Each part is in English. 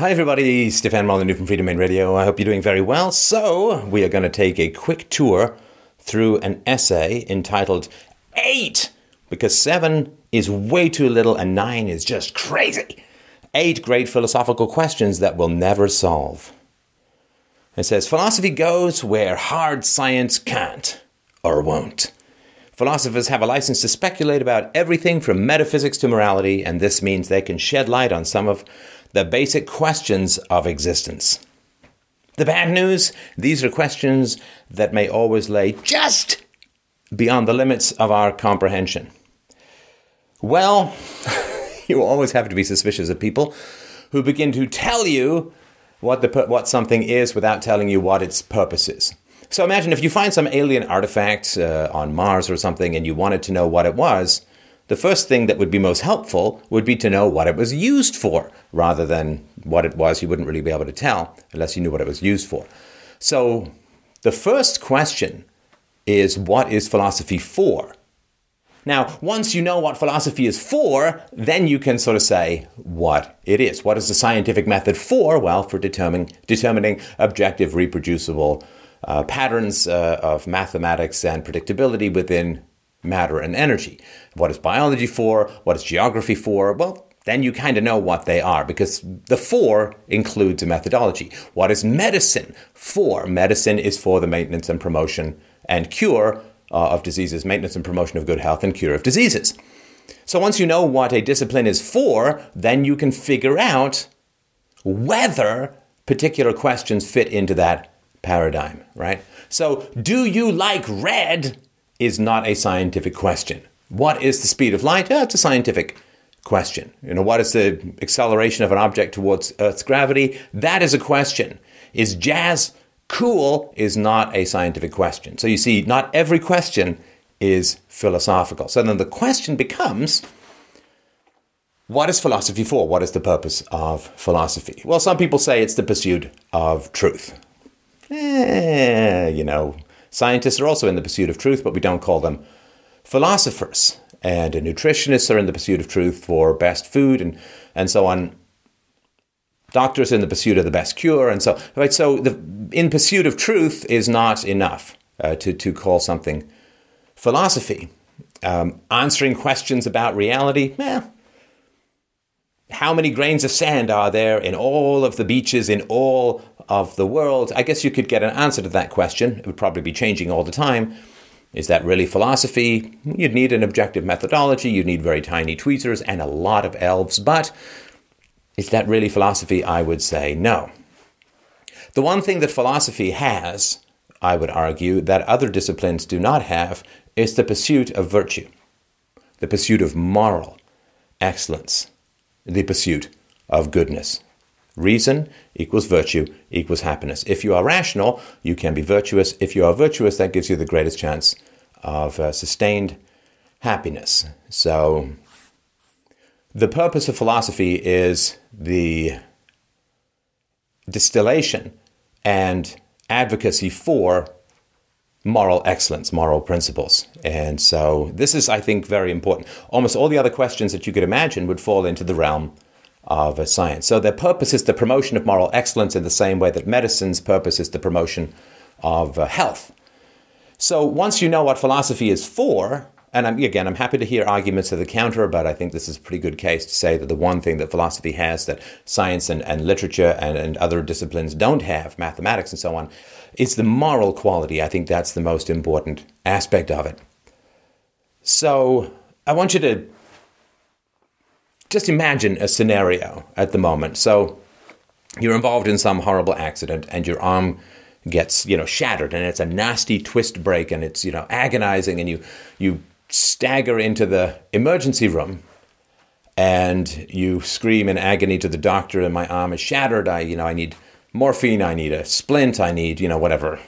Hi, everybody. Stefan Molyneux from Freedomain Radio. I hope you're doing very well. So, we are going to take a quick tour through an essay entitled Eight, because seven is way too little and nine is just crazy. Eight great philosophical questions that we'll never solve. It says Philosophy goes where hard science can't or won't. Philosophers have a license to speculate about everything from metaphysics to morality, and this means they can shed light on some of the basic questions of existence. The bad news these are questions that may always lay just beyond the limits of our comprehension. Well, you always have to be suspicious of people who begin to tell you what, the, what something is without telling you what its purpose is. So imagine if you find some alien artifact uh, on Mars or something and you wanted to know what it was, the first thing that would be most helpful would be to know what it was used for, rather than what it was you wouldn't really be able to tell unless you knew what it was used for. So the first question is what is philosophy for? Now, once you know what philosophy is for, then you can sort of say what it is. What is the scientific method for? Well, for determining, determining objective, reproducible uh, patterns uh, of mathematics and predictability within matter and energy. What is biology for? What is geography for? Well, then you kind of know what they are because the for includes a methodology. What is medicine for? Medicine is for the maintenance and promotion and cure uh, of diseases, maintenance and promotion of good health and cure of diseases. So once you know what a discipline is for, then you can figure out whether particular questions fit into that paradigm, right? So, do you like red? Is not a scientific question. What is the speed of light? Yeah, it's a scientific question. You know, what is the acceleration of an object towards Earth's gravity? That is a question. Is jazz cool? Is not a scientific question. So you see, not every question is philosophical. So then the question becomes what is philosophy for? What is the purpose of philosophy? Well, some people say it's the pursuit of truth. Eh, you know, Scientists are also in the pursuit of truth, but we don't call them philosophers. And nutritionists are in the pursuit of truth for best food and, and so on. Doctors in the pursuit of the best cure, and so right. So, the in pursuit of truth is not enough uh, to to call something philosophy. Um, answering questions about reality, eh, how many grains of sand are there in all of the beaches in all of the world? I guess you could get an answer to that question. It would probably be changing all the time. Is that really philosophy? You'd need an objective methodology, you'd need very tiny tweezers and a lot of elves, but is that really philosophy? I would say no. The one thing that philosophy has, I would argue, that other disciplines do not have is the pursuit of virtue, the pursuit of moral excellence the pursuit of goodness. Reason equals virtue equals happiness. If you are rational, you can be virtuous. If you are virtuous, that gives you the greatest chance of uh, sustained happiness. So, the purpose of philosophy is the distillation and advocacy for moral excellence, moral principles. And so this is, I think, very important. Almost all the other questions that you could imagine would fall into the realm of a science. So their purpose is the promotion of moral excellence in the same way that medicine's purpose is the promotion of uh, health. So once you know what philosophy is for, and I'm, again, I'm happy to hear arguments to the counter, but I think this is a pretty good case to say that the one thing that philosophy has that science and, and literature and, and other disciplines don't have, mathematics and so on, is the moral quality. I think that's the most important aspect of it. So I want you to just imagine a scenario at the moment. So you're involved in some horrible accident and your arm gets you know shattered and it's a nasty twist break and it's you know agonizing and you you stagger into the emergency room and you scream in agony to the doctor and my arm is shattered. I you know i need morphine i need a splint i need you know whatever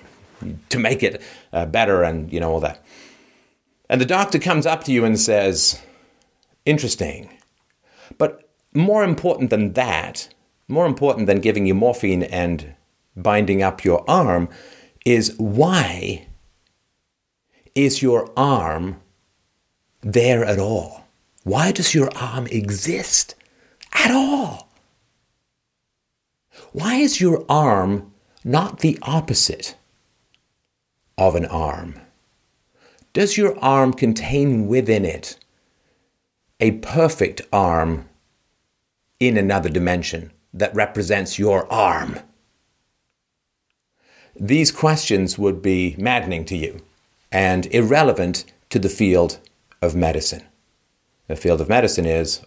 to make it uh, better and you know all that. And the doctor comes up to you and says interesting. But more important than that more important than giving you morphine and binding up your arm is why is your arm there at all? Why does your arm exist at all? why is your arm not the opposite of an arm? Does your arm contain within it a perfect arm in another dimension that represents your arm? These questions would be maddening to you and irrelevant to the field of medicine. The field of medicine is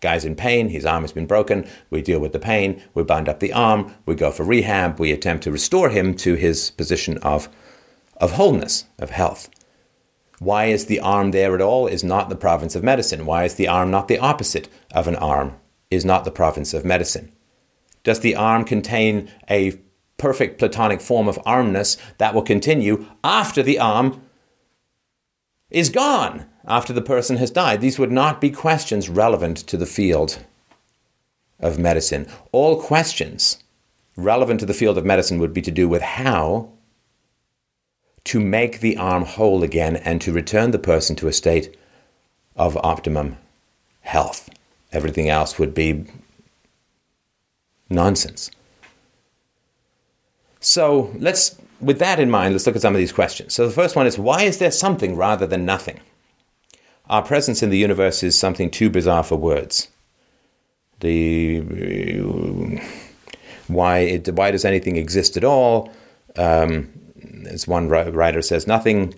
guy's in pain, his arm has been broken, we deal with the pain, we bind up the arm, we go for rehab, we attempt to restore him to his position of, of wholeness, of health. Why is the arm there at all is not the province of medicine. Why is the arm not the opposite of an arm is not the province of medicine. Does the arm contain a perfect platonic form of armness that will continue after the arm is gone? After the person has died. These would not be questions relevant to the field of medicine. All questions relevant to the field of medicine would be to do with how to make the arm whole again and to return the person to a state of optimum health. Everything else would be nonsense. So let's, with that in mind, let's look at some of these questions. So the first one is why is there something rather than nothing? Our presence in the universe is something too bizarre for words. The why it, why does anything exist at all? Um, as one writer says, nothing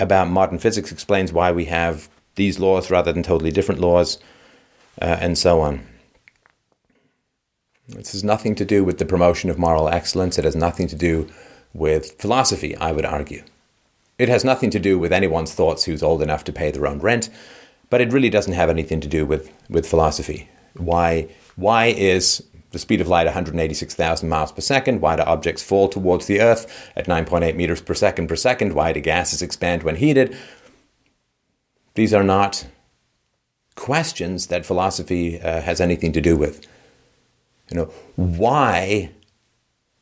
about modern physics explains why we have these laws rather than totally different laws, uh, and so on. This has nothing to do with the promotion of moral excellence. It has nothing to do with philosophy, I would argue. It has nothing to do with anyone's thoughts who's old enough to pay their own rent, but it really doesn't have anything to do with, with philosophy. Why, why is the speed of light 186,000 miles per second? Why do objects fall towards the Earth at 9.8 meters per second per second? Why do gases expand when heated? These are not questions that philosophy uh, has anything to do with. You know, why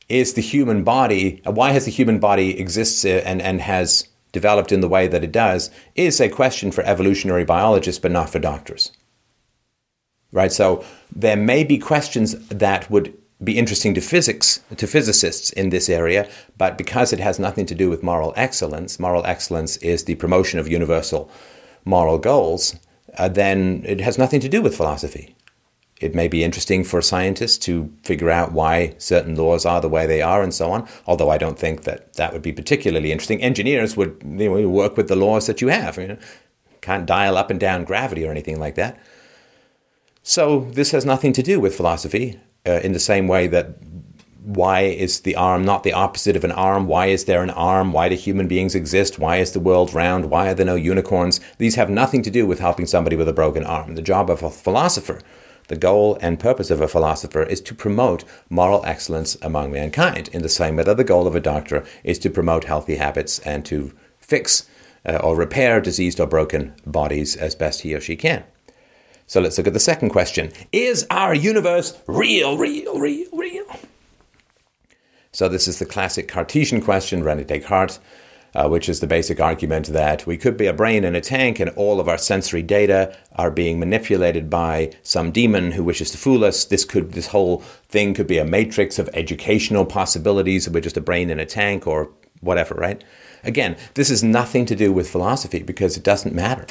is the human body, why has the human body exists uh, and, and has developed in the way that it does, is a question for evolutionary biologists, but not for doctors. Right? So there may be questions that would be interesting to physics, to physicists in this area, but because it has nothing to do with moral excellence, moral excellence is the promotion of universal moral goals, uh, then it has nothing to do with philosophy. It may be interesting for scientists to figure out why certain laws are the way they are and so on, although I don't think that that would be particularly interesting. Engineers would you know, work with the laws that you have. You know, can't dial up and down gravity or anything like that. So this has nothing to do with philosophy uh, in the same way that why is the arm not the opposite of an arm? Why is there an arm? Why do human beings exist? Why is the world round? Why are there no unicorns? These have nothing to do with helping somebody with a broken arm. The job of a philosopher the goal and purpose of a philosopher is to promote moral excellence among mankind, in the same way that the goal of a doctor is to promote healthy habits and to fix uh, or repair diseased or broken bodies as best he or she can. So let's look at the second question Is our universe real, real, real, real? So this is the classic Cartesian question, Rene Descartes uh, which is the basic argument that we could be a brain in a tank and all of our sensory data are being manipulated by some demon who wishes to fool us. This could, this whole thing could be a matrix of educational possibilities. We're just a brain in a tank or whatever, right? Again, this is nothing to do with philosophy because it doesn't matter.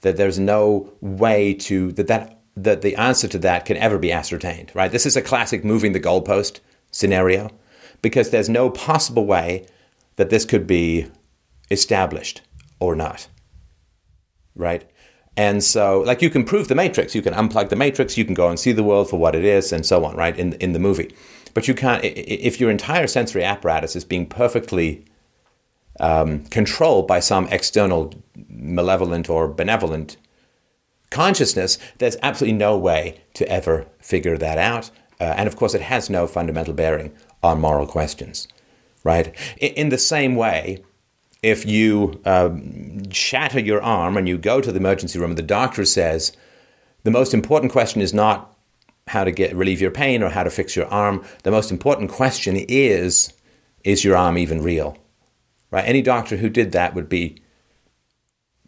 That there's no way to that that that the answer to that can ever be ascertained, right? This is a classic moving the goalpost scenario because there's no possible way that this could be established or not. Right? And so, like, you can prove the matrix, you can unplug the matrix, you can go and see the world for what it is, and so on, right, in, in the movie. But you can't, if your entire sensory apparatus is being perfectly um, controlled by some external malevolent or benevolent consciousness, there's absolutely no way to ever figure that out. Uh, and of course, it has no fundamental bearing on moral questions, right? In, in the same way, if you um, shatter your arm and you go to the emergency room, the doctor says the most important question is not how to get relieve your pain or how to fix your arm. The most important question is is your arm even real? Right? Any doctor who did that would be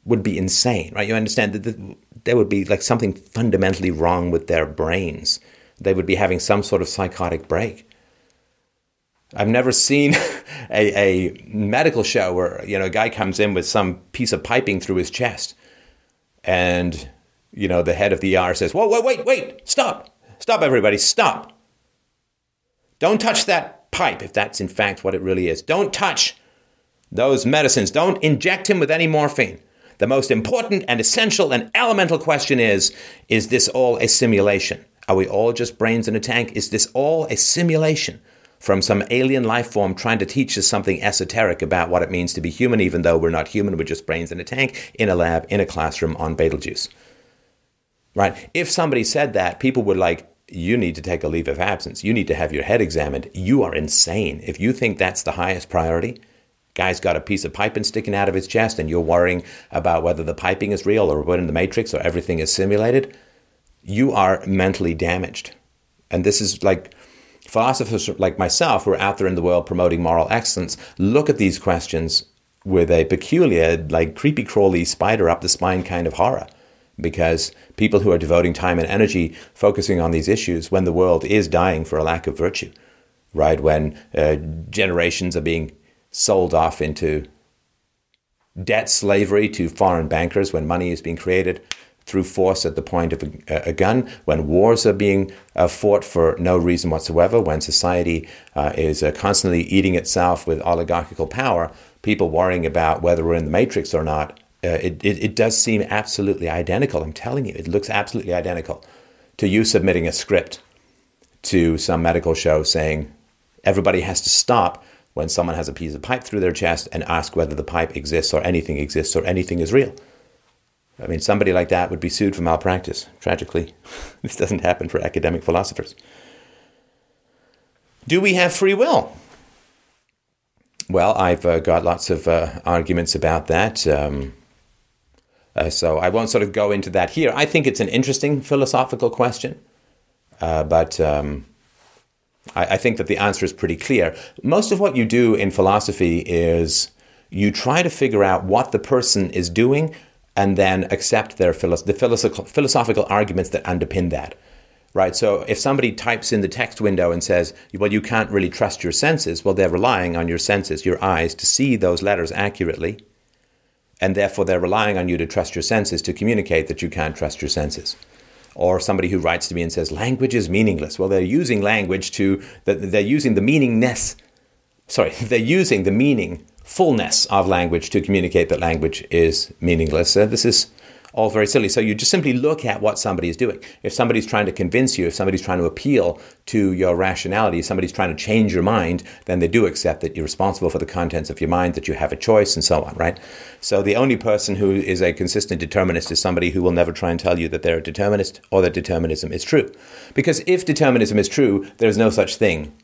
would be insane, right? You understand that there would be like something fundamentally wrong with their brains. They would be having some sort of psychotic break. I've never seen a, a medical show where you know a guy comes in with some piece of piping through his chest, and you know the head of the ER says, "Whoa, wait, wait, wait! Stop! Stop, everybody! Stop! Don't touch that pipe if that's in fact what it really is. Don't touch those medicines. Don't inject him with any morphine." The most important and essential and elemental question is Is this all a simulation? Are we all just brains in a tank? Is this all a simulation from some alien life form trying to teach us something esoteric about what it means to be human, even though we're not human, we're just brains in a tank, in a lab, in a classroom on Betelgeuse? Right? If somebody said that, people would like, you need to take a leave of absence. You need to have your head examined. You are insane. If you think that's the highest priority, Guy's got a piece of piping sticking out of his chest, and you're worrying about whether the piping is real or we're in the matrix or everything is simulated. You are mentally damaged. And this is like philosophers like myself who are out there in the world promoting moral excellence look at these questions with a peculiar, like creepy crawly spider up the spine kind of horror. Because people who are devoting time and energy focusing on these issues when the world is dying for a lack of virtue, right? When uh, generations are being sold off into debt slavery to foreign bankers when money is being created through force at the point of a, a gun, when wars are being uh, fought for no reason whatsoever, when society uh, is uh, constantly eating itself with oligarchical power, people worrying about whether we're in the matrix or not, uh, it, it, it does seem absolutely identical. I'm telling you, it looks absolutely identical to you submitting a script to some medical show saying everybody has to stop when someone has a piece of pipe through their chest and ask whether the pipe exists or anything exists or anything is real. I mean, somebody like that would be sued for malpractice. Tragically, this doesn't happen for academic philosophers. Do we have free will? Well, I've uh, got lots of uh, arguments about that. Um, uh, so I won't sort of go into that here. I think it's an interesting philosophical question, uh, but um, I, I think that the answer is pretty clear. Most of what you do in philosophy is you try to figure out what the person is doing and then accept their the philosophical, philosophical arguments that underpin that. Right? So if somebody types in the text window and says, well, you can't really trust your senses, well, they're relying on your senses, your eyes, to see those letters accurately. And therefore, they're relying on you to trust your senses to communicate that you can't trust your senses or somebody who writes to me and says language is meaningless. Well, they're using language to they're using the meaningness. Sorry, they're using the meaning fullness of language to communicate that language is meaningless. Uh, this is all very silly. So you just simply look at what somebody is doing. If somebody's trying to convince you, if somebody's trying to appeal to your rationality, if somebody's trying to change your mind, then they do accept that you're responsible for the contents of your mind, that you have a choice, and so on, right? So the only person who is a consistent determinist is somebody who will never try and tell you that they're a determinist or that determinism is true. Because if determinism is true, there's no such thing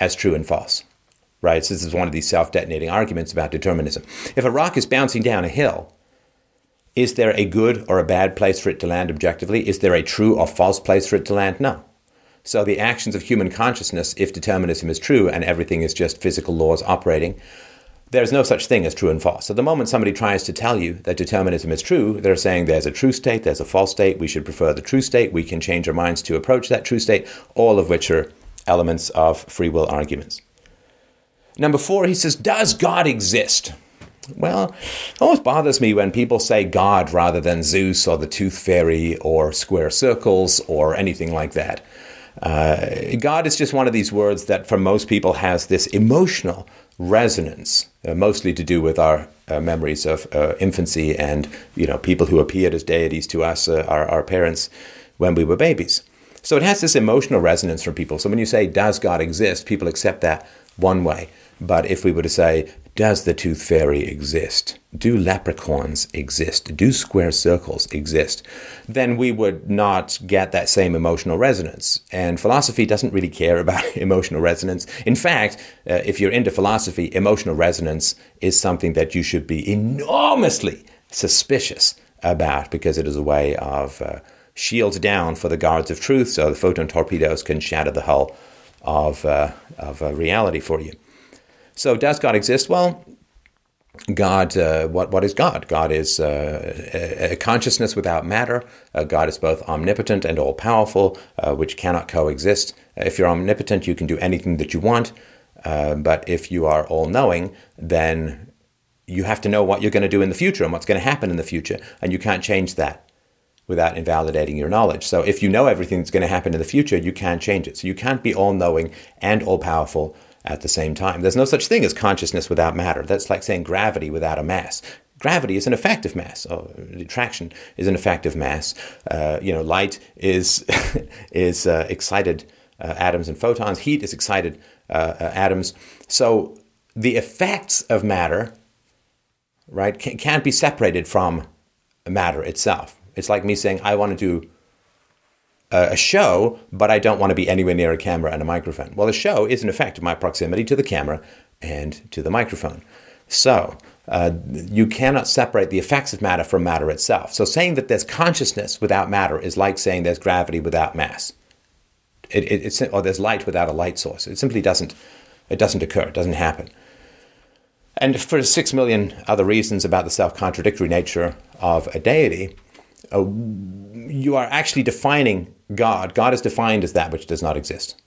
as true and false. Right? So this is one of these self-detonating arguments about determinism. If a rock is bouncing down a hill, is there a good or a bad place for it to land objectively? Is there a true or false place for it to land? No. So the actions of human consciousness, if determinism is true and everything is just physical laws operating, there's no such thing as true and false. So the moment somebody tries to tell you that determinism is true, they're saying there's a true state, there's a false state, we should prefer the true state, we can change our minds to approach that true state, all of which are elements of free will arguments. Number four, he says, Does God exist? Well, it always bothers me when people say God rather than Zeus or the Tooth Fairy or square circles or anything like that. Uh, God is just one of these words that, for most people, has this emotional resonance, uh, mostly to do with our uh, memories of uh, infancy and you know people who appeared as deities to us, uh, our, our parents, when we were babies. So it has this emotional resonance for people. So when you say, "Does God exist?" people accept that one way. But if we were to say, does the tooth fairy exist? Do leprechauns exist? Do square circles exist? Then we would not get that same emotional resonance. And philosophy doesn't really care about emotional resonance. In fact, uh, if you're into philosophy, emotional resonance is something that you should be enormously suspicious about because it is a way of uh, shields down for the guards of truth so the photon torpedoes can shatter the hull of, uh, of uh, reality for you. So, does God exist? Well, God, uh, what, what is God? God is uh, a, consciousness without matter. Uh, God is both omnipotent and all powerful, uh, which cannot coexist. If you're omnipotent, you can do anything that you want. Uh, but if you are all knowing, then you have to know what you're going to do in the future and what's going to happen in the future, and you can't change that without invalidating your knowledge. So if you know everything that's going to happen in the future, you can't change it. So you can't be all knowing and all powerful at the same time. There's no such thing as consciousness without matter. That's like saying gravity without a mass. Gravity is an effect of mass. Oh, attraction is an effect of mass. Uh, you know, light is is uh, excited uh, atoms and photons. Heat is excited uh, uh, atoms. So the effects of matter, right, can't be separated from matter itself. It's like me saying, I want to do a show, but I don't want to be anywhere near a camera and a microphone. Well, a show is an effect of my proximity to the camera and to the microphone. So, uh, you cannot separate the effects of matter from matter itself. So, saying that there's consciousness without matter is like saying there's gravity without mass. It, it, it's, or there's light without a light source. It simply doesn't, it doesn't occur, it doesn't happen. And for six million other reasons about the self contradictory nature of a deity, uh, you are actually defining God. God is defined as that which does not exist.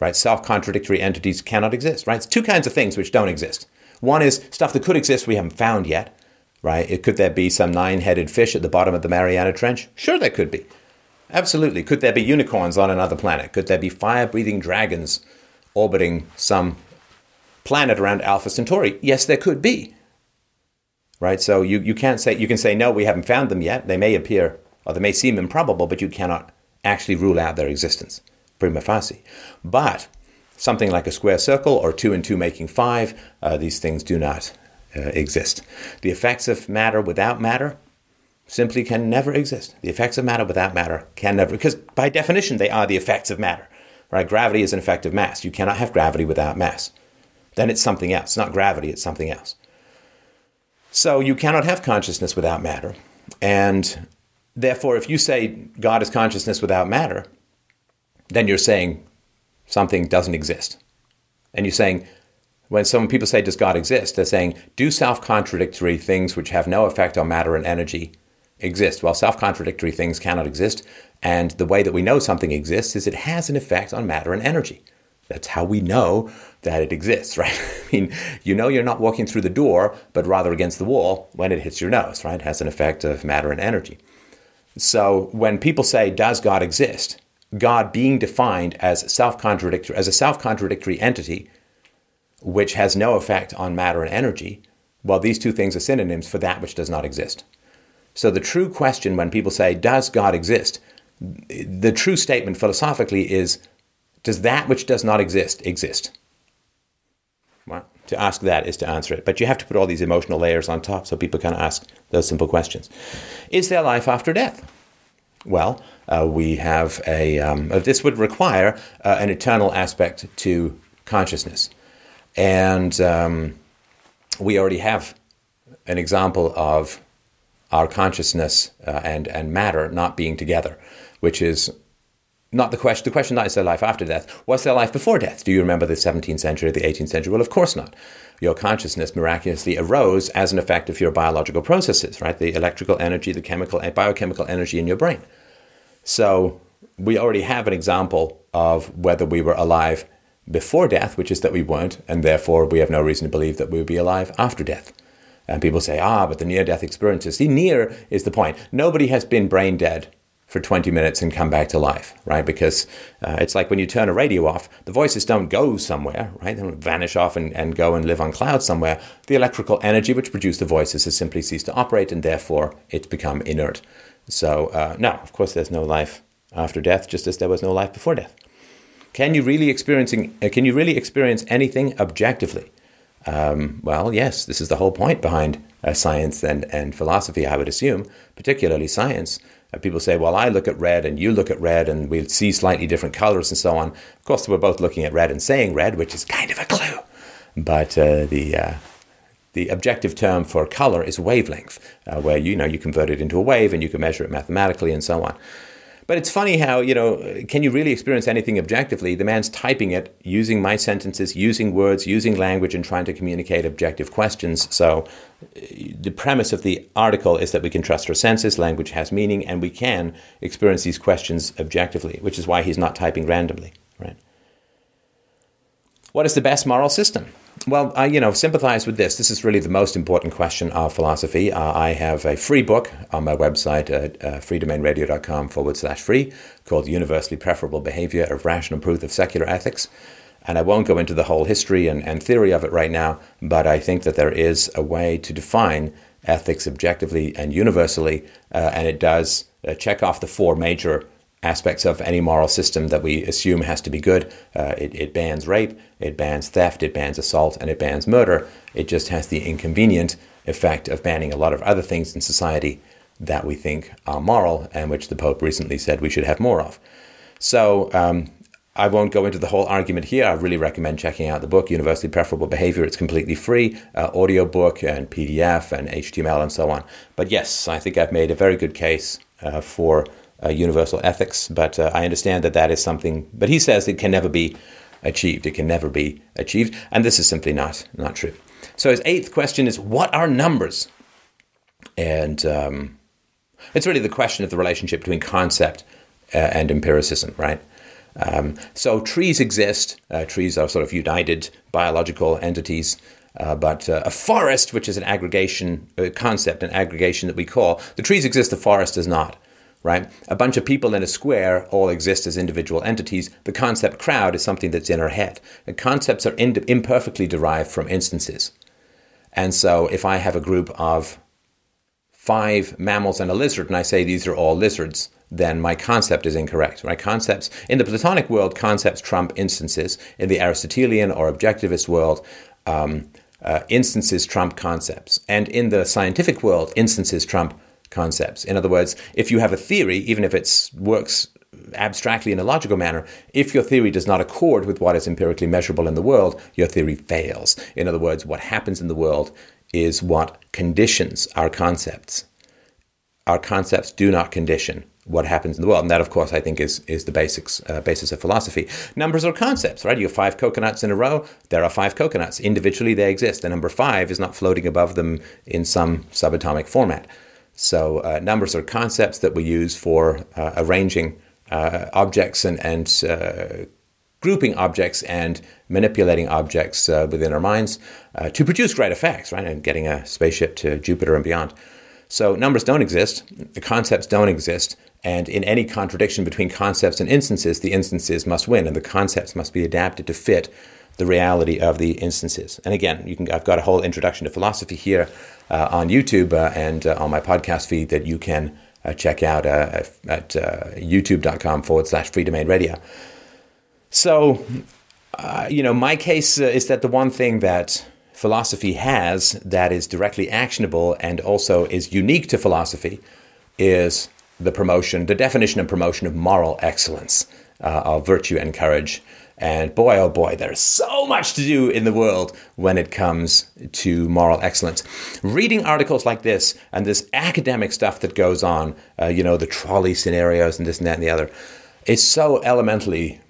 Right? Self contradictory entities cannot exist. Right? It's two kinds of things which don't exist. One is stuff that could exist we haven't found yet. Right? It, could there be some nine headed fish at the bottom of the Mariana Trench? Sure, there could be. Absolutely. Could there be unicorns on another planet? Could there be fire breathing dragons orbiting some planet around Alpha Centauri? Yes, there could be. Right? So you, you can't say, you can say, no, we haven't found them yet. They may appear, or they may seem improbable, but you cannot actually rule out their existence, prima facie. But something like a square circle or two and two making five, uh, these things do not uh, exist. The effects of matter without matter simply can never exist. The effects of matter without matter can never, because by definition they are the effects of matter. Right? Gravity is an effect of mass. You cannot have gravity without mass. Then it's something else. It's not gravity, it's something else. So you cannot have consciousness without matter. And therefore, if you say God is consciousness without matter, then you're saying something doesn't exist. And you're saying, when some people say, Does God exist? they're saying, Do self contradictory things which have no effect on matter and energy exist. Well, self contradictory things cannot exist. And the way that we know something exists is it has an effect on matter and energy. That's how we know that it exists, right? I mean, you know you're not walking through the door, but rather against the wall when it hits your nose, right? It has an effect of matter and energy. So when people say, Does God exist? God being defined as self contradictory, as a self contradictory entity, which has no effect on matter and energy, well, these two things are synonyms for that which does not exist. So the true question when people say, Does God exist? The true statement philosophically is, Does that which does not exist exist? Well, to ask that is to answer it. But you have to put all these emotional layers on top so people can ask those simple questions. Is there life after death? Well, uh, we have a. Um, uh, this would require uh, an eternal aspect to consciousness. And um, we already have an example of our consciousness uh, and, and matter not being together, which is not the question. The question not is there life after death. Was there life before death? Do you remember the 17th century, or the 18th century? Well, of course not. Your consciousness miraculously arose as an effect of your biological processes, right? The electrical energy, the chemical and biochemical energy in your brain. So we already have an example of whether we were alive before death, which is that we weren't, and therefore we have no reason to believe that we will be alive after death. And people say, ah, but the near death experiences. See, near is the point. Nobody has been brain dead for 20 minutes and come back to life, right? Because uh, it's like when you turn a radio off, the voices don't go somewhere, right? They don't vanish off and, and go and live on cloud somewhere. The electrical energy which produced the voices has simply ceased to operate and therefore it's become inert. So, uh, no, of course, there's no life after death, just as there was no life before death. Can you really experiencing? Uh, can you really experience anything objectively? Um, well, yes, this is the whole point behind uh, science and, and philosophy, I would assume, particularly science. Uh, people say, well, I look at red and you look at red and we'll see slightly different colors and so on. Of course, we're both looking at red and saying red, which is kind of a clue. But uh, the, uh, the objective term for color is wavelength, uh, where you know you convert it into a wave and you can measure it mathematically and so on. But it's funny how, you know, can you really experience anything objectively? The man's typing it using my sentences, using words, using language, and trying to communicate objective questions. So uh, the premise of the article is that we can trust our senses, language has meaning, and we can experience these questions objectively, which is why he's not typing randomly? What is the best moral system? Well, I, you know, sympathize with this. This is really the most important question of philosophy. Uh, I have a free book on my website at uh, freedomainradio.com forward slash free called Universally Preferable Behavior of Rational Proof of Secular Ethics. And I won't go into the whole history and, and theory of it right now, but I think that there is a way to define ethics objectively and universally, uh, and it does uh, check off the four major aspects of any moral system that we assume has to be good. Uh, it, it, bans rape, it bans theft, it bans assault, and it bans murder. It just has the inconvenient effect of banning a lot of other things in society that we think are moral and which the Pope recently said we should have more of. So, um, I won't go into the whole argument here. I really recommend checking out the book, Universally Preferable Behavior. It's completely free, uh, audio book and PDF and HTML and so on. But yes, I think I've made a very good case uh, for uh, universal ethics, but uh, I understand that that is something. But he says it can never be achieved. It can never be achieved, and this is simply not not true. So his eighth question is, what are numbers? And um, it's really the question of the relationship between concept uh, and empiricism, right? Um, so trees exist. Uh, trees are sort of united biological entities. Uh, but uh, a forest, which is an aggregation uh, concept, an aggregation that we call the trees exist, the forest does not right? A bunch of people in a square all exist as individual entities. The concept crowd is something that's in our head. Concepts are in- imperfectly derived from instances. And so if I have a group of five mammals and a lizard, and I say these are all lizards, then my concept is incorrect. Right? Concepts in the Platonic world, concepts trump instances. In the Aristotelian or objectivist world, um, uh, instances trump concepts. And in the scientific world, instances trump concepts. In other words, if you have a theory, even if it works abstractly in a logical manner, if your theory does not accord with what is empirically measurable in the world, your theory fails. In other words, what happens in the world is what conditions our concepts. Our concepts do not condition what happens in the world. And that, of course, I think is, is the basics, uh, basis of philosophy. Numbers are concepts, right? You have five coconuts in a row, there are five coconuts. Individually, they exist. The number five is not floating above them in some subatomic format. So uh, numbers are concepts that we use for uh, arranging uh, objects and, and uh, grouping objects and manipulating objects uh, within our minds to produce great effects, right? And getting a spaceship to Jupiter and beyond. So numbers don't exist, the concepts don't exist, and in any contradiction between concepts and instances, the instances must win, and the concepts must be adapted to fit the reality of the instances. And again, you can, I've got a whole introduction to philosophy here on YouTube uh, and uh, on my podcast feed that you can uh, check out uh, at youtube.com forward slash free domain radio. So, you know, my case is that the one thing that philosophy has that is directly actionable and also is unique to philosophy is the promotion, the definition and promotion of moral excellence, uh, of virtue and courage, and boy, oh boy, there's so much to do in the world when it comes to moral excellence. Reading articles like this and this academic stuff that goes on, uh, you know, the trolley scenarios and this and that and the other, it's so elementally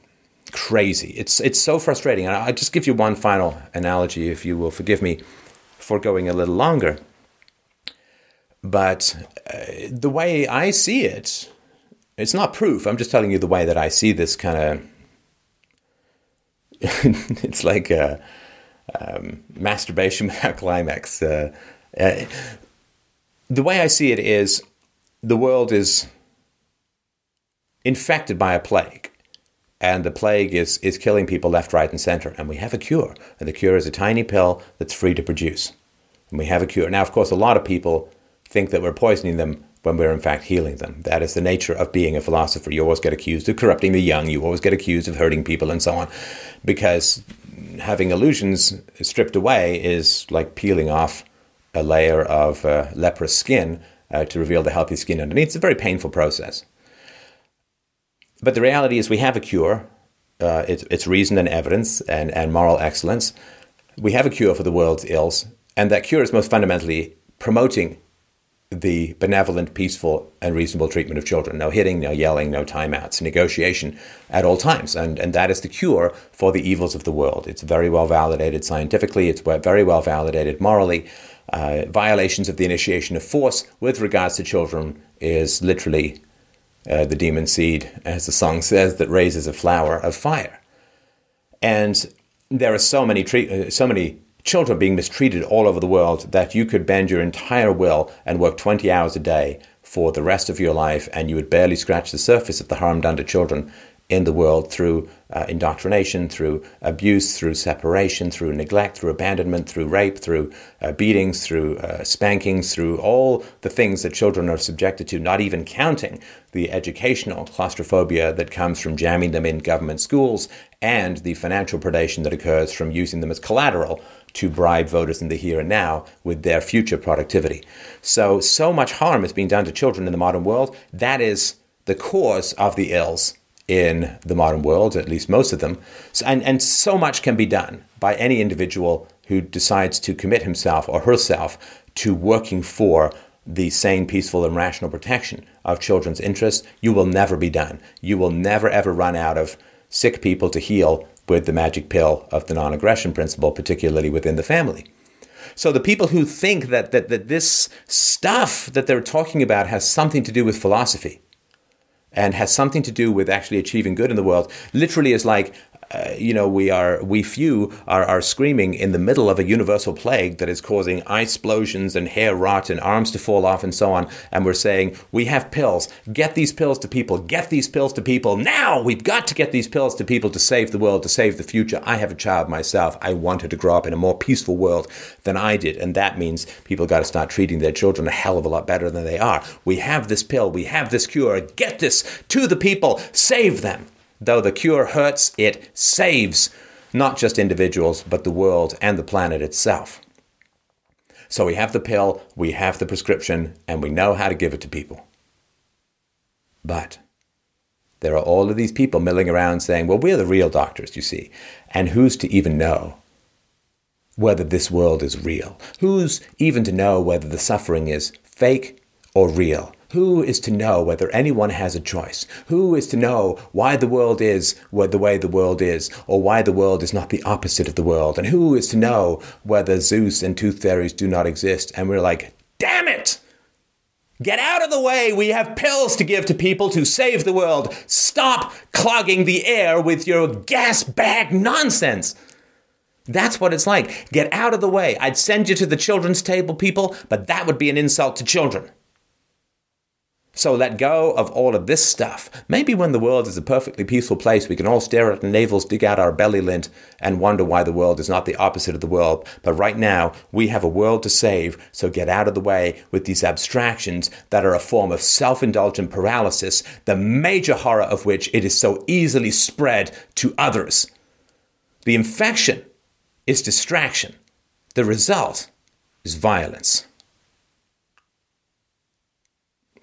crazy. It's, it's so frustrating. And I'll just give you one final analogy, if you will forgive me for going a little longer. But uh, the way I see it, it's not proof. I'm just telling you the way that I see this kind of it's like a um, masturbation without climax. Uh, uh, the way I see it is the world is infected by a plague. And the plague is, is killing people left, right, and center. And we have a cure. And the cure is a tiny pill that's free to produce. And we have a cure. Now, of course, a lot of people think that we're poisoning them when we're in fact healing them. That is the nature of being a philosopher. You always get accused of corrupting the young, you always get accused of hurting people, and so on, because having illusions stripped away is like peeling off a layer of uh, leprous skin uh, to reveal the healthy skin underneath. It's a very painful process. But the reality is, we have a cure. Uh, it's, it's reason and evidence and, and moral excellence. We have a cure for the world's ills, and that cure is most fundamentally promoting the benevolent, peaceful, and reasonable treatment of children. No hitting, no yelling, no timeouts, negotiation at all times. And, and that is the cure for the evils of the world. It's very well validated scientifically, it's very well validated morally. Uh, violations of the initiation of force with regards to children is literally uh, the demon seed, as the song says, that raises a flower of fire. And there are so many uh, so many children being mistreated all over the world that you could bend your entire will and work 20 hours a day for the rest of your life and you would barely scratch the surface of the harm done to children in the world through uh, indoctrination, through abuse, through separation, through neglect, through abandonment, through rape, through uh, beatings, through uh, spankings, through all the things that children are subjected to, not even counting the educational claustrophobia that comes from jamming them in government schools and the financial predation that occurs from using them as collateral to bribe voters in the here and now with their future productivity. So, so much harm is being done to children in the modern world. That is the cause of the ills in the modern world, at least most of them. And, and so much can be done by any individual who decides to commit himself or herself to working for the sane, peaceful, and rational protection of children's interests. You will never be done. You will never, ever run out of sick people to heal with the magic pill of the non aggression principle, particularly within the family. So the people who think that, that, that this stuff that they're talking about has something to do with philosophy, and has something to do with actually achieving good in the world literally is like uh, you know, we are we few are, are screaming in the middle of a universal plague that is causing ice explosions and hair rot and arms to fall off and so on. And we're saying we have pills. Get these pills to people. Get these pills to people now. We've got to get these pills to people to save the world, to save the future. I have a child myself. I want her to grow up in a more peaceful world than I did, and that means people got to start treating their children a hell of a lot better than they are. We have this pill. We have this cure. Get this to the people. Save them. Though the cure hurts, it saves not just individuals, but the world and the planet itself. So we have the pill, we have the prescription, and we know how to give it to people. But there are all of these people milling around saying, well, we're the real doctors, you see. And who's to even know whether this world is real? Who's even to know whether the suffering is fake or real? Who is to know whether anyone has a choice? Who is to know why the world is the way the world is, or why the world is not the opposite of the world? And who is to know whether Zeus and tooth fairies do not exist? And we're like, damn it! Get out of the way! We have pills to give to people to save the world! Stop clogging the air with your gas bag nonsense! That's what it's like. Get out of the way. I'd send you to the children's table, people, but that would be an insult to children. So let go of all of this stuff. Maybe when the world is a perfectly peaceful place, we can all stare at navels, dig out our belly lint, and wonder why the world is not the opposite of the world. But right now, we have a world to save, so get out of the way with these abstractions that are a form of self indulgent paralysis, the major horror of which it is so easily spread to others. The infection is distraction, the result is violence.